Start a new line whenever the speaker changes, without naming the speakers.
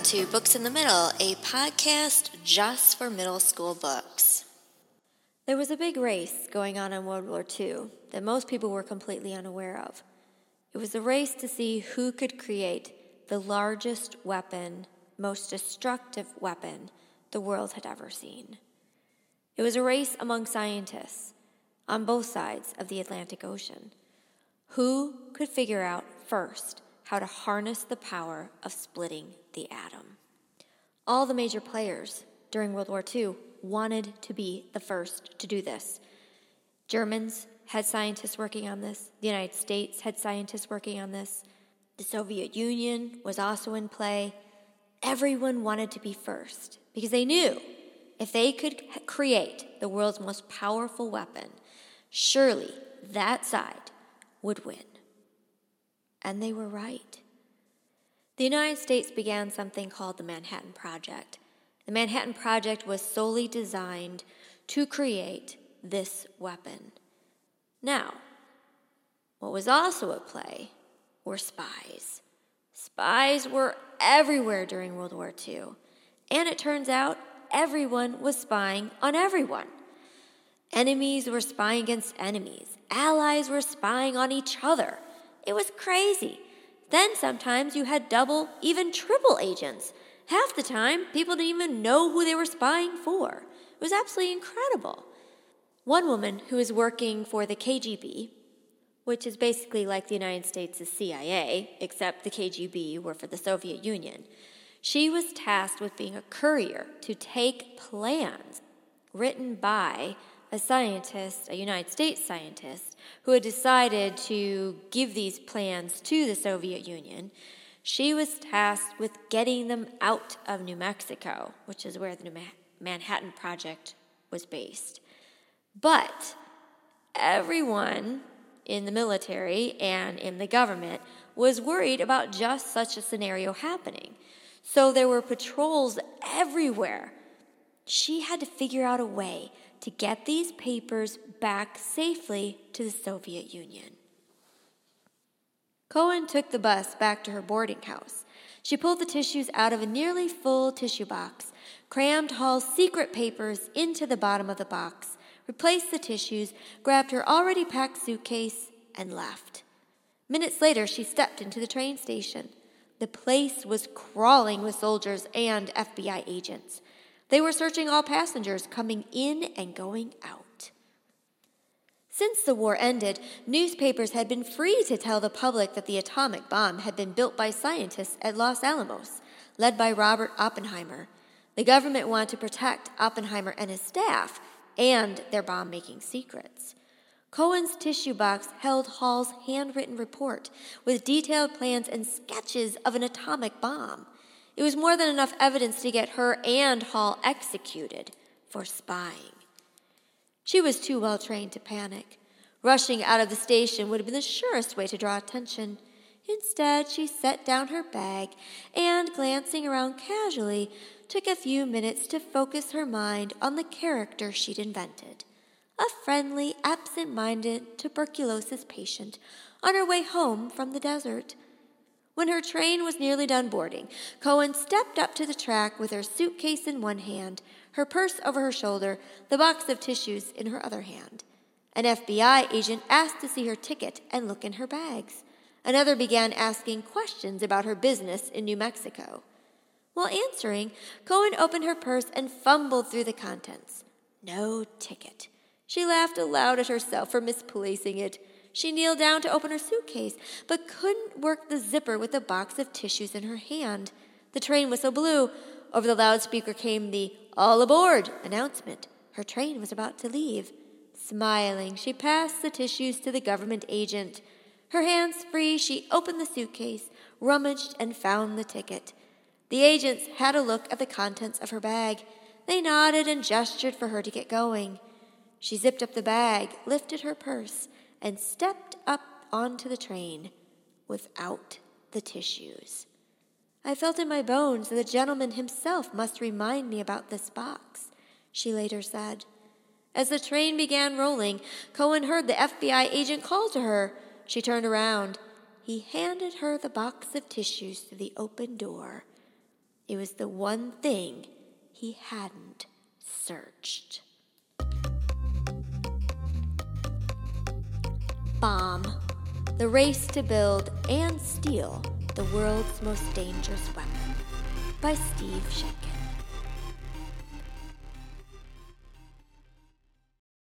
Welcome to Books in the Middle, a podcast just for middle school books. There was a big race going on in World War II that most people were completely unaware of. It was a race to see who could create the largest weapon, most destructive weapon the world had ever seen. It was a race among scientists on both sides of the Atlantic Ocean. Who could figure out first how to harness the power of splitting the atom? All the major players during World War II wanted to be the first to do this. Germans had scientists working on this, the United States had scientists working on this, the Soviet Union was also in play. Everyone wanted to be first because they knew if they could create the world's most powerful weapon, surely that side would win. And they were right. The United States began something called the Manhattan Project. The Manhattan Project was solely designed to create this weapon. Now, what was also at play were spies. Spies were everywhere during World War II. And it turns out everyone was spying on everyone. Enemies were spying against enemies, allies were spying on each other. It was crazy. Then sometimes you had double, even triple agents. Half the time, people didn't even know who they were spying for. It was absolutely incredible. One woman who was working for the KGB, which is basically like the United States' CIA, except the KGB were for the Soviet Union, she was tasked with being a courier to take plans written by a scientist, a United States scientist, who had decided to give these plans to the Soviet Union. She was tasked with getting them out of New Mexico, which is where the Manhattan Project was based. But everyone in the military and in the government was worried about just such a scenario happening. So there were patrols everywhere. She had to figure out a way to get these papers back safely to the Soviet Union. Cohen took the bus back to her boarding house. She pulled the tissues out of a nearly full tissue box, crammed Hall's secret papers into the bottom of the box, replaced the tissues, grabbed her already packed suitcase, and left. Minutes later, she stepped into the train station. The place was crawling with soldiers and FBI agents. They were searching all passengers coming in and going out. Since the war ended, newspapers had been free to tell the public that the atomic bomb had been built by scientists at Los Alamos, led by Robert Oppenheimer. The government wanted to protect Oppenheimer and his staff and their bomb making secrets. Cohen's tissue box held Hall's handwritten report with detailed plans and sketches of an atomic bomb. It was more than enough evidence to get her and Hall executed for spying. She was too well trained to panic. Rushing out of the station would have been the surest way to draw attention. Instead, she set down her bag and, glancing around casually, took a few minutes to focus her mind on the character she'd invented a friendly, absent minded tuberculosis patient on her way home from the desert. When her train was nearly done boarding, Cohen stepped up to the track with her suitcase in one hand, her purse over her shoulder, the box of tissues in her other hand. An FBI agent asked to see her ticket and look in her bags. Another began asking questions about her business in New Mexico. While answering, Cohen opened her purse and fumbled through the contents. No ticket. She laughed aloud at herself for misplacing it. She kneeled down to open her suitcase, but couldn't work the zipper with the box of tissues in her hand. The train whistle blew. Over the loudspeaker came the all aboard announcement. Her train was about to leave. Smiling, she passed the tissues to the government agent. Her hands free, she opened the suitcase, rummaged, and found the ticket. The agents had a look at the contents of her bag. They nodded and gestured for her to get going. She zipped up the bag, lifted her purse, and stepped up onto the train without the tissues. I felt in my bones that the gentleman himself must remind me about this box, she later said. As the train began rolling, Cohen heard the FBI agent call to her. She turned around. He handed her the box of tissues through the open door. It was the one thing he hadn't searched. Bomb. The race to build and steal the world's most dangerous weapon by Steve Sheinkin.